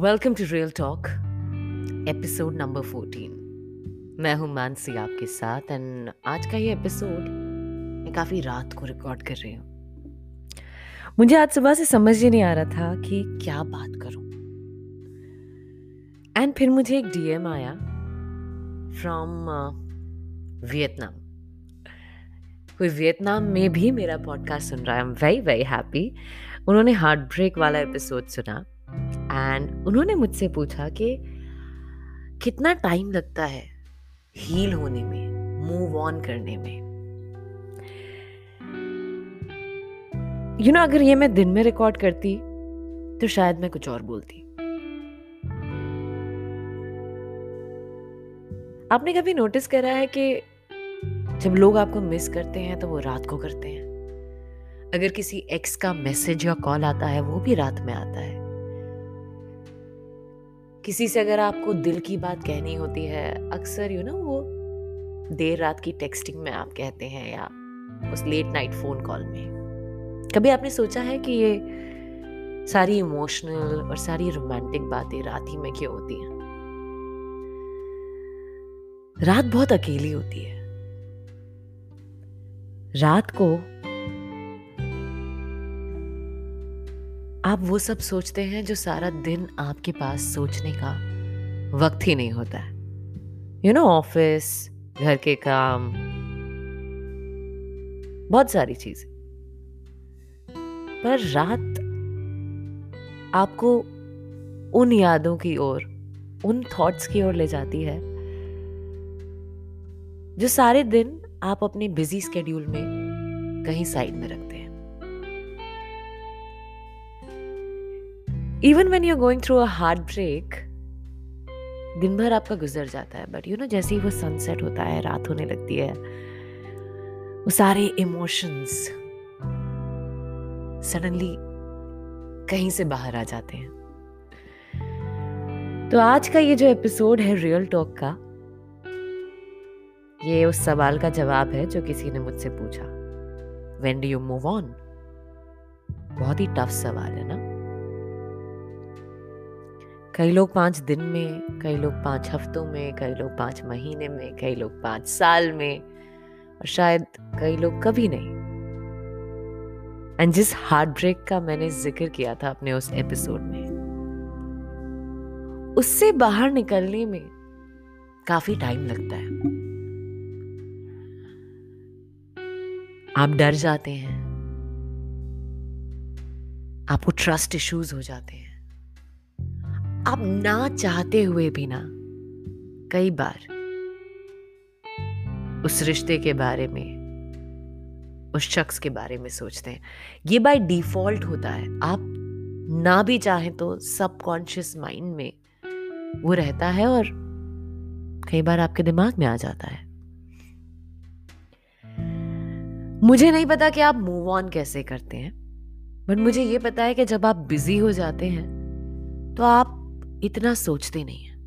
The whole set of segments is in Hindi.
Welcome to real talk episode number 14 मैं हूँ मानसी आपके साथ एंड आज का ये एपिसोड मैं काफ़ी रात को रिकॉर्ड कर रही हूँ। मुझे आज सुबह से समझ ही नहीं आ रहा था कि क्या बात करूँ। एंड फिर मुझे एक डीएम आया फ्रॉम वियतनाम कोई वियतनाम में भी मेरा पॉडकास्ट सुन रहा है। I am very very happy उन्होंने हार्ट ब्रेक वाला एपिसोड सुना। एंड उन्होंने मुझसे पूछा कि कितना टाइम लगता है हील होने में मूव ऑन करने में? यू you नो know, अगर ये मैं दिन में रिकॉर्ड करती तो शायद मैं कुछ और बोलती। आपने कभी नोटिस करा है कि जब लोग आपको मिस करते हैं तो वो रात को करते हैं? अगर किसी एक्स का मैसेज या कॉल आता है वो भी रात में आता है। किसी से अगर आपको दिल की बात कहनी होती है, अक्सर यू नो वो देर रात की टेक्सटिंग में आप कहते हैं या उस लेट नाइट फ़ोन कॉल में। कभी आपने सोचा है कि ये सारी इमोशनल और सारी रोमांटिक बातें रात ही में क्यों होती हैं? रात बहुत अकेली होती है। रात को आप वो सब सोचते हैं जो सारा दिन आपके पास सोचने का वक्त ही नहीं होता है। यू नो ऑफ़िस घर के काम, बहुत सारी चीज़ें। पर रात आपको उन यादों की ओर, उन थॉट्स की ओर ले जाती है, जो सारे दिन आप अपने बिज़ी स्केड्यूल में कहीं साइड में रखते हैं। Even when you going through a heart break दिन भर आपका गुजर जाता है बट यू नो जैसे ही वो सनसेट होता है, रात होने लगती है, वो सारे इमोशंस सडनली कहीं से बाहर आ जाते हैं। तो आज का ये जो एपिसोड है रियल टॉक का, ये उस सवाल का जवाब है जो किसी ने मुझसे पूछा। When do you move on बहुत ही टफ सवाल है ना? कई लोग पाँच दिन में, कई लोग पाँच हफ्तों में, कई लोग पाँच महीने में, कई लोग पाँच साल में, और शायद कई लोग कभी नहीं। एंड जिस हार्ट ब्रेक का मैंने ज़िक्र किया था अपने उस एपिसोड में, उससे बाहर निकलने में काफ़ी टाइम लगता है। आप डर जाते हैं। आपको ट्रस्ट इश्यूज़ हो जाते हैं। आप ना चाहते हुए भी ना, कई बार उस रिश्ते के बारे में, उस शख्स के बारे में सोचते हैं। ये बाय डिफ़ॉल्ट होता है। आप ना भी चाहें तो सबकॉन्शियस माइंड में वो रहता है और कई बार आपके दिमाग में आ जाता है। मुझे नहीं पता कि आप मूव ऑन कैसे करते हैं बट मुझे ये पता है कि जब आप बिज़ी हो जाते हैं तो आप इतना सोचते नहीं है।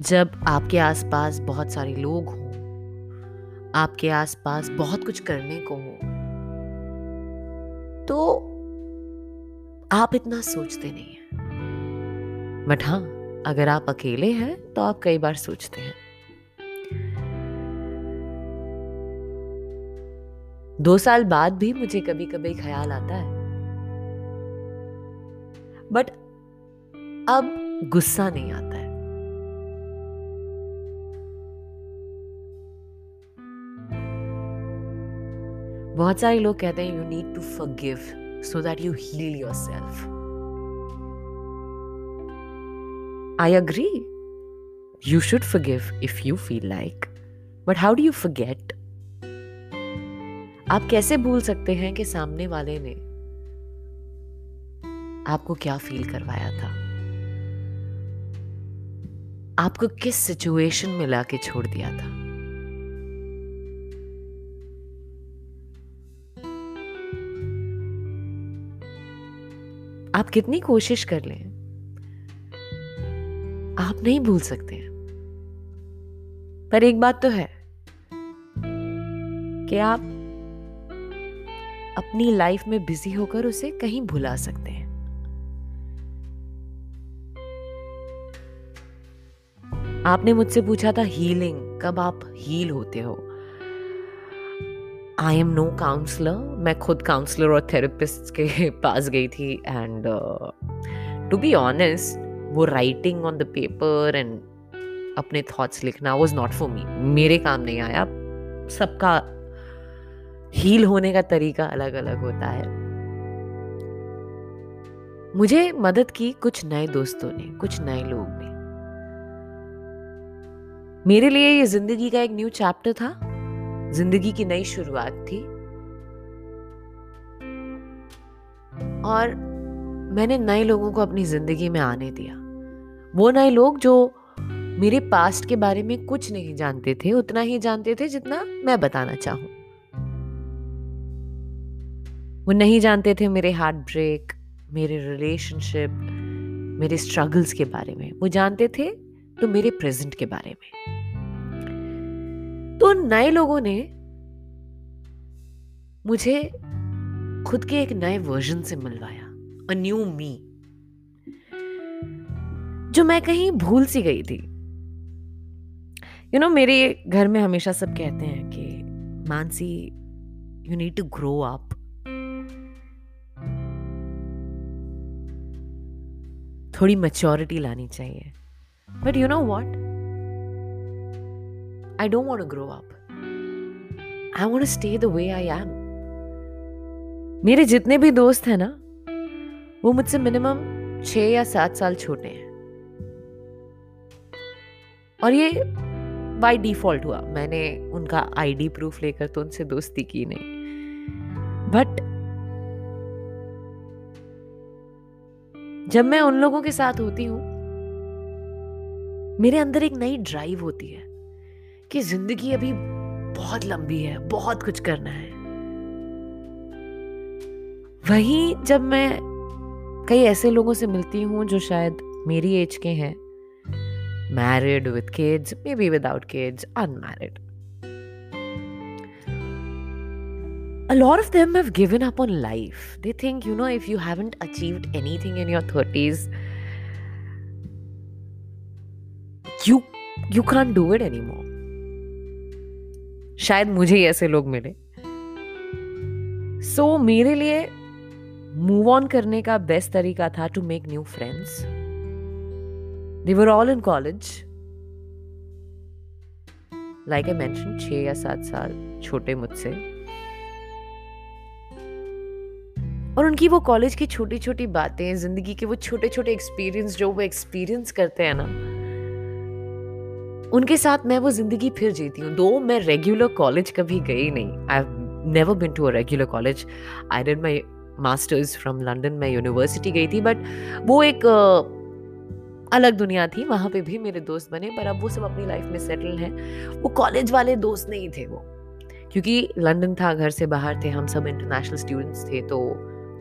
जब आपके आसपास बहुत सारे लोग हों, आपके आसपास बहुत कुछ करने को हो तो आप इतना सोचते नहीं हैं। बट हाँ अगर आप अकेले हैं तो आप कई बार सोचते हैं। दो साल बाद भी मुझे कभी कभी ख्याल आता है। बट अब गुस्सा नहीं आता है। बहुत सारे लोग कहते हैं you need to forgive so that you heal yourself I agree you should forgive if you feel like but how do you forget आप कैसे भूल सकते हैं कि सामने वाले ने आपको क्या फील करवाया था? आपको किस सिचुएशन में लाके छोड़ दिया था? आप कितनी कोशिश कर लें। आप नहीं भूल सकते हैं। पर एक बात तो है कि आप अपनी लाइफ में बिज़ी होकर उसे कहीं भुला सकते हैं। आपने मुझसे पूछा था हीलिंग कब आप हील होते हो? आई एम नो काउंसलर मैं खुद काउंसलर और थेरेपिस्ट के पास गई थी एंड टू बी ऑनेस्ट वो writing on the paper and अपने थॉट्स लिखना वॉज़ नॉट फॉर मी मेरे काम नहीं आया। सबका हील होने का तरीका अलग अलग होता है। मुझे मदद की कुछ नए दोस्तों ने, कुछ नए लोग ने। मेरे लिए ये ज़िंदगी का एक न्यू चैप्टर था। ज़िंदगी की नई शुरुआत थी। और मैंने नए लोगों को अपनी ज़िंदगी में आने दिया। वो नए लोग जो मेरे पास्ट के बारे में कुछ नहीं जानते थे, उतना ही जानते थे जितना मैं बताना चाहूँ। वो नहीं जानते थे मेरे हार्ट ब्रेक मेरे रिलेशनशिप मेरे स्ट्रगल्स के बारे में। वो जानते थे तो मेरे प्रेजेंट के बारे में। तो नए लोगों ने मुझे खुद के एक नए वर्जन से मिलवाया अ न्यू मी जो मैं कहीं भूल सी गई थी। यू you नो know, मेरे घर में हमेशा सब कहते हैं कि Mansi you need to grow up थोड़ी मेच्योरिटी लानी चाहिए। But you know what I don't want grow up I want stay the way I am मेरे जितने भी दोस्त हैं ना, वो मुझसे मिनिमम छ या सात साल छोटे हैं। और ये बाय डिफ़ॉल्ट हुआ। मैंने उनका आईडी प्रूफ लेकर तो उनसे दोस्ती की नहीं। बट जब मैं उन लोगों के साथ होती हूँ मेरे अंदर एक नई ड्राइव होती है कि ज़िंदगी अभी बहुत लंबी है बहुत कुछ करना है। वहीं जब मैं कई ऐसे लोगों से मिलती हूँ जो शायद मेरी एज के हैं। Married with kids maybe without kids unmarried a lot of them have given up on life. They think, you know, if you haven't achieved anything in your 30s, you you can't do it anymore. शायद मुझे ही ऐसे लोग मिले। सो so, मेरे लिए मूव ऑन करने का बेस्ट तरीका था to make new friends they were all in college like I mention छह या सात साल छोटे मुझसे। और उनकी वो कॉलेज की छोटी छोटी बातें ज़िंदगी के वो छोटे छोटे एक्सपीरियंस जो वो एक्सपीरियंस करते हैं ना उनके साथ मैं वो ज़िंदगी फिर जीती हूँ। दो, मैं रेगुलर कॉलेज कभी गई नहीं। I never been to a regular college I did my masters from London मैं यूनिवर्सिटी गई थी बट वो एक अलग दुनिया थी। वहाँ पे भी मेरे दोस्त बने, पर अब वो सब अपनी लाइफ में सेटल हैं। वो कॉलेज वाले दोस्त नहीं थे वो। क्योंकि लंदन था, घर से बाहर थे, हम सब इंटरनेशनल स्टूडेंट्स थे तो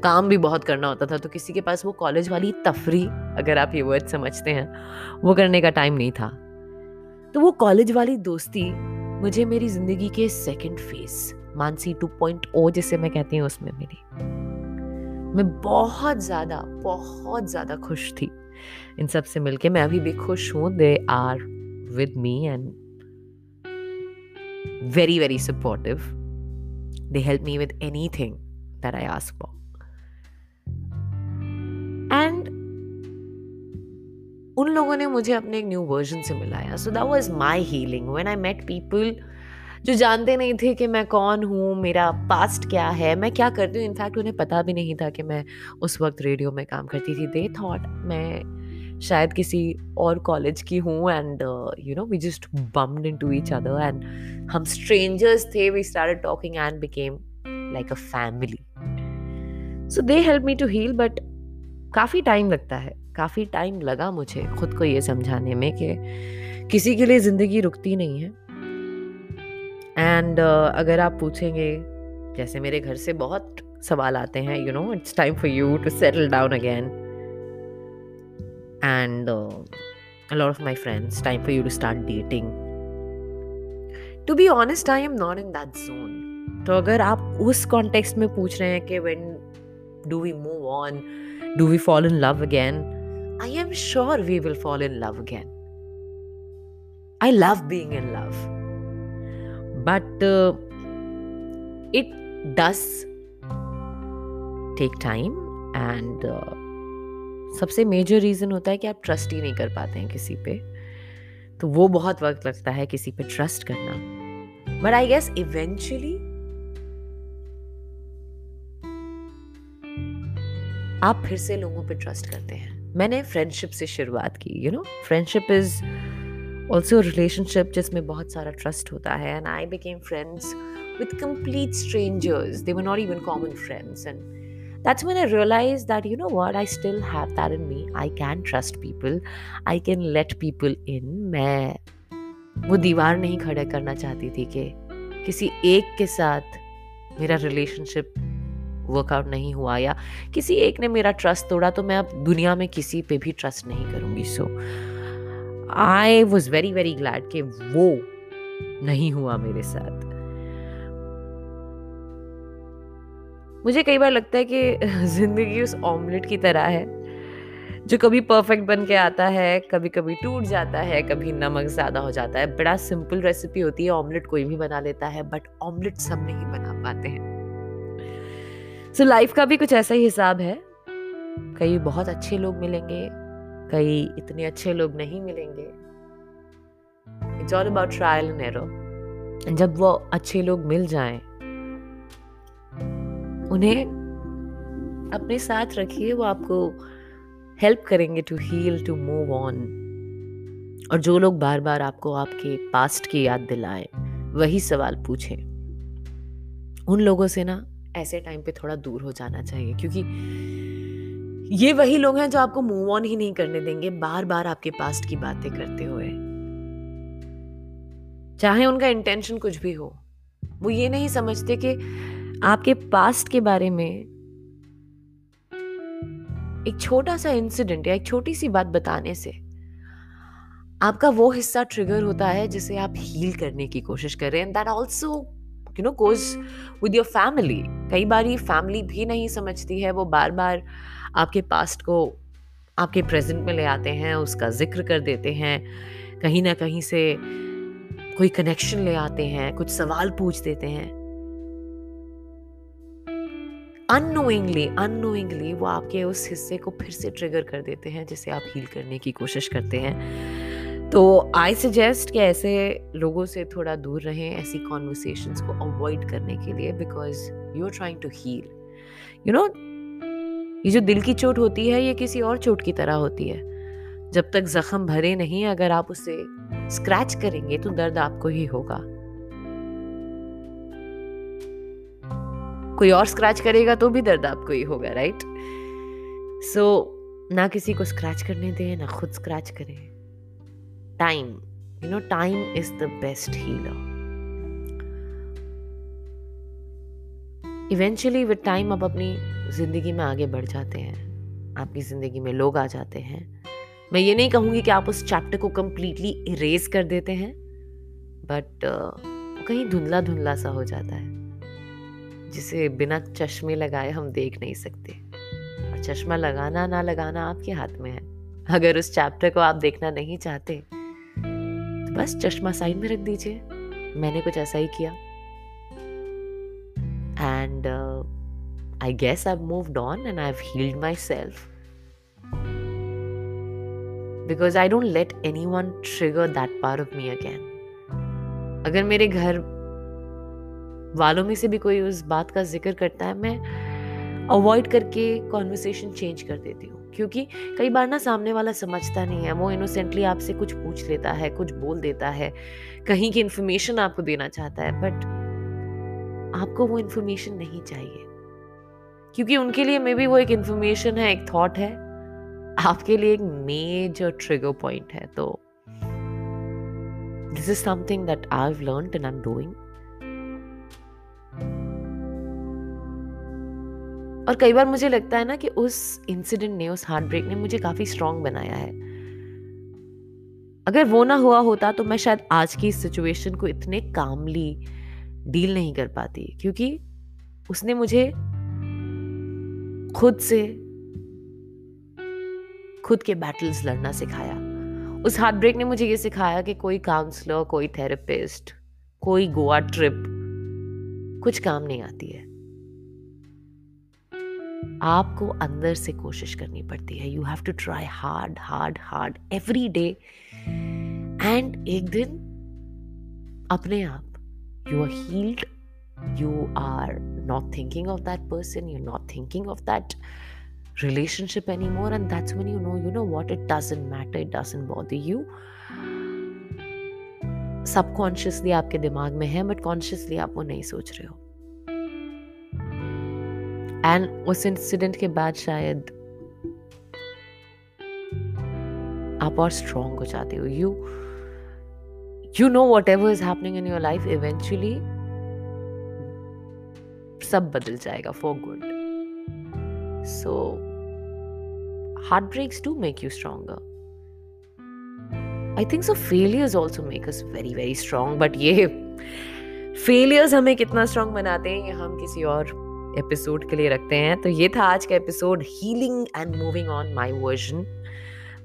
काम भी बहुत करना होता था। तो किसी के पास वो कॉलेज वाली तफरी, अगर आप ये वर्ड समझते हैं, वो करने का टाइम नहीं था। तो वो कॉलेज वाली दोस्ती मुझे मेरी ज़िंदगी के सेकंड फेस मानसी 2.0 जिसे मैं कहती हूँ उसमें मिली। मैं बहुत ज़्यादा बहुत ज़्यादा खुश थी इन सबसे मिलके। मैं अभी भी खुश हूँ। They are with me and very very supportive they help me with anything that I ask for लोगों ने मुझे अपने एक न्यू वर्जन से मिलाया। So that was my healing when I met people जो जानते नहीं थे कि मैं कौन हूँ, मेरा पास्ट क्या है, मैं क्या करती हूँ। इनफैक्ट उन्हें पता भी नहीं था कि मैं उस वक्त रेडियो में काम करती थी। दे थॉट मैं शायद किसी और कॉलेज की हूँ and you know we just bumped into each other and हम स्ट्रेंजर्स थे। We started talking and became like a family so they help me to heal but काफ़ी टाइम लगता है। काफ़ी टाइम लगा मुझे खुद को ये समझाने में कि किसी के लिए ज़िंदगी रुकती नहीं है। एंड uh, अगर आप पूछेंगे जैसे मेरे घर से बहुत सवाल आते हैं you know it's time for you to settle down again and a of my friends time for you to start dating to be honest i am not in that zone. तो अगर आप उस कॉन्टेक्स्ट में पूछ रहे हैं कि when do we move on do we fall in love again? I am sure we will fall in love again. I love being in love. But uh, it does take time and uh, सबसे मेजर रीज़न होता है कि आप ट्रस्ट ही नहीं कर पाते हैं किसी पे तो वो बहुत वक्त लगता है किसी पे ट्रस्ट करना बट आई गेस इवेंचुअली आप फिर से लोगों पे ट्रस्ट करते हैं मैंने फ्रेंडशिप से शुरुआत की you know friendship is also relationship जिसमें बहुत सारा ट्रस्ट होता है and I became friends with complete strangers they were not even common friends and that's when I realized that, you know what, I still have that in me. I can trust people. I can let people in. मैं वो दीवार नहीं खड़ा करना चाहती थी कि किसी एक के साथ मेरा रिलेशनशिप वर्कआउट नहीं हुआ या किसी एक ने मेरा ट्रस्ट तोड़ा तो मैं अब दुनिया में किसी पे भी ट्रस्ट नहीं करूँगी। So I was very very glad कि वो नहीं हुआ मेरे साथ। मुझे कई बार लगता है कि ज़िंदगी उस ऑमलेट की तरह है, जो कभी परफेक्ट बन के आता है कभी कभी टूट जाता है, कभी नमक ज़्यादा हो जाता है। बड़ा सिंपल रेसिपी होती है ऑमलेट कोई भी बना लेता है बट ऑमलेट सब नहीं बना पाते हैं। सो लाइफ का भी कुछ ऐसा ही हिसाब है। कई बहुत अच्छे लोग मिलेंगे, कई इतने अच्छे लोग नहीं मिलेंगे। It's all about trial and error जब वो अच्छे लोग मिल जाएँ, उन्हें अपने साथ रखिए, वो आपको हेल्प करेंगे to heal to move on और जो लोग बार बार आपको आपके पास्ट की याद दिलाए, वही सवाल पूछे। उन लोगों से ना ऐसे टाइम पे थोड़ा दूर हो जाना चाहिए, क्योंकि ये वही लोग हैं जो आपको मूव ऑन ही नहीं करने देंगे बार बार आपके पास्ट की बातें करते हुए। चाहे उनका इंटेंशन कुछ भी हो, वो ये नहीं समझते कि आपके पास्ट के बारे में एक छोटा सा इंसिडेंट या एक छोटी सी बात बताने से आपका वो हिस्सा ट्रिगर होता है जिसे आप हील करने की कोशिश कर रहे हैं that also you know goes with your family कई बार ये फैमिली भी नहीं समझती है वो बार बार आपके पास्ट को आपके प्रेजेंट में ले आते हैं उसका ज़िक्र कर देते हैं कहीं ना कहीं से कोई कनेक्शन ले आते हैं कुछ सवाल पूछ देते हैं। अनोइंगली अनोइंगली वो आपके उस हिस्से को फिर से ट्रिगर कर देते हैं जिसे आप हील करने की कोशिश करते हैं। तो आई सजेस्ट कि ऐसे लोगों से थोड़ा दूर रहें ऐसी कॉन्वर्सेशंस को अवॉइड करने के लिए because you are trying to heal you know ये जो दिल की चोट होती है ये किसी और चोट की तरह होती है। जब तक जख्म भरे नहीं अगर आप उसे स्क्रैच करेंगे तो दर्द आपको ही होगा। कोई और स्क्रैच करेगा तो भी दर्द आपको ही होगा राइट सो so, ना किसी को स्क्रैच करने दें ना खुद स्क्रैच करें। Time you know time is the best healer eventually with time आप अपनी ज़िंदगी में आगे बढ़ जाते हैं। आपकी ज़िंदगी में लोग आ जाते हैं। मैं ये नहीं कहूँगी कि आप उस चैप्टर को कम्प्लीटली इरेज कर देते हैं बट uh, कहीं धुंधला धुंधला सा हो जाता है जिसे बिना चश्मे लगाए हम देख नहीं सकते। और चश्मा लगाना ना लगाना आपके हाथ में है। अगर उस चैप्टर को आप देखना नहीं चाहते बस चश्मा साइड में रख दीजिए। मैंने कुछ ऐसा ही किया। And I guess I moved on and I healed myself because I don't let anyone trigger that part of me again अगर मेरे घर वालों में से भी कोई उस बात का ज़िक्र करता है, मैं अवॉइड करके कॉन्वर्सेशन चेंज कर देती हूँ। क्योंकि कई बार ना सामने वाला समझता नहीं है, वो इनोसेंटली आपसे कुछ पूछ लेता है, कुछ बोल देता है, कहीं की इन्फॉर्मेशन आपको देना चाहता है बट आपको वो इन्फॉर्मेशन नहीं चाहिए। क्योंकि उनके लिए मे बी वो एक इन्फॉर्मेशन है, एक थॉट है, आपके लिए एक मेजर ट्रिगर पॉइंट है तो this is something that I have learned and I am doing और कई बार मुझे लगता है ना कि उस इंसिडेंट ने, उस हार्ट ब्रेक ने मुझे काफ़ी स्ट्रांग बनाया है। अगर वो ना हुआ होता तो मैं शायद आज की इस सिचुएशन को इतने कामली डील नहीं कर पाती, क्योंकि उसने मुझे खुद से, खुद के बैटल्स लड़ना सिखाया। उस हार्ट ब्रेक ने मुझे ये सिखाया कि कोई काउंसलर कोई थेरेपिस्ट कोई गोवा ट्रिप कुछ काम नहीं आती है। आपको अंदर से कोशिश करनी पड़ती है। You have to try hard hard hard every day and एक दिन अपने आप you are healed you are not thinking of that person you not thinking of that relationship anymore and that's when you know you know what it doesn't matter it doesn't bother you subconsciously आपके दिमाग में है बट कॉन्शियसली आप वो नहीं सोच रहे हो। एंड उस इंसिडेंट के बाद शायद आप और स्ट्रॉन्ग हो जाते हो। You you know whatever is happening in your life eventually सब बदल जाएगा for good so heart breaks do make you stronger I think so failures also make us very very strong but ये फेलियर्स हमें कितना स्ट्रांग बनाते हैं, ये हम किसी और एपिसोड के लिए रखते हैं तो ये था आज का episode healing and moving on my version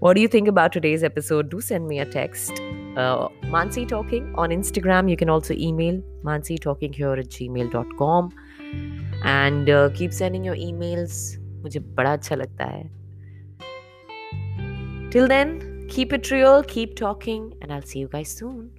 What do you think about today's episode? Do send me a text. Uh, Mansi Talking on Instagram. You can also email Mansi Talking here at gmail.com. And uh, keep sending your emails. मुझे बड़ा अच्छा लगता है. Till then, keep it real, keep talking, and I'll see you guys soon.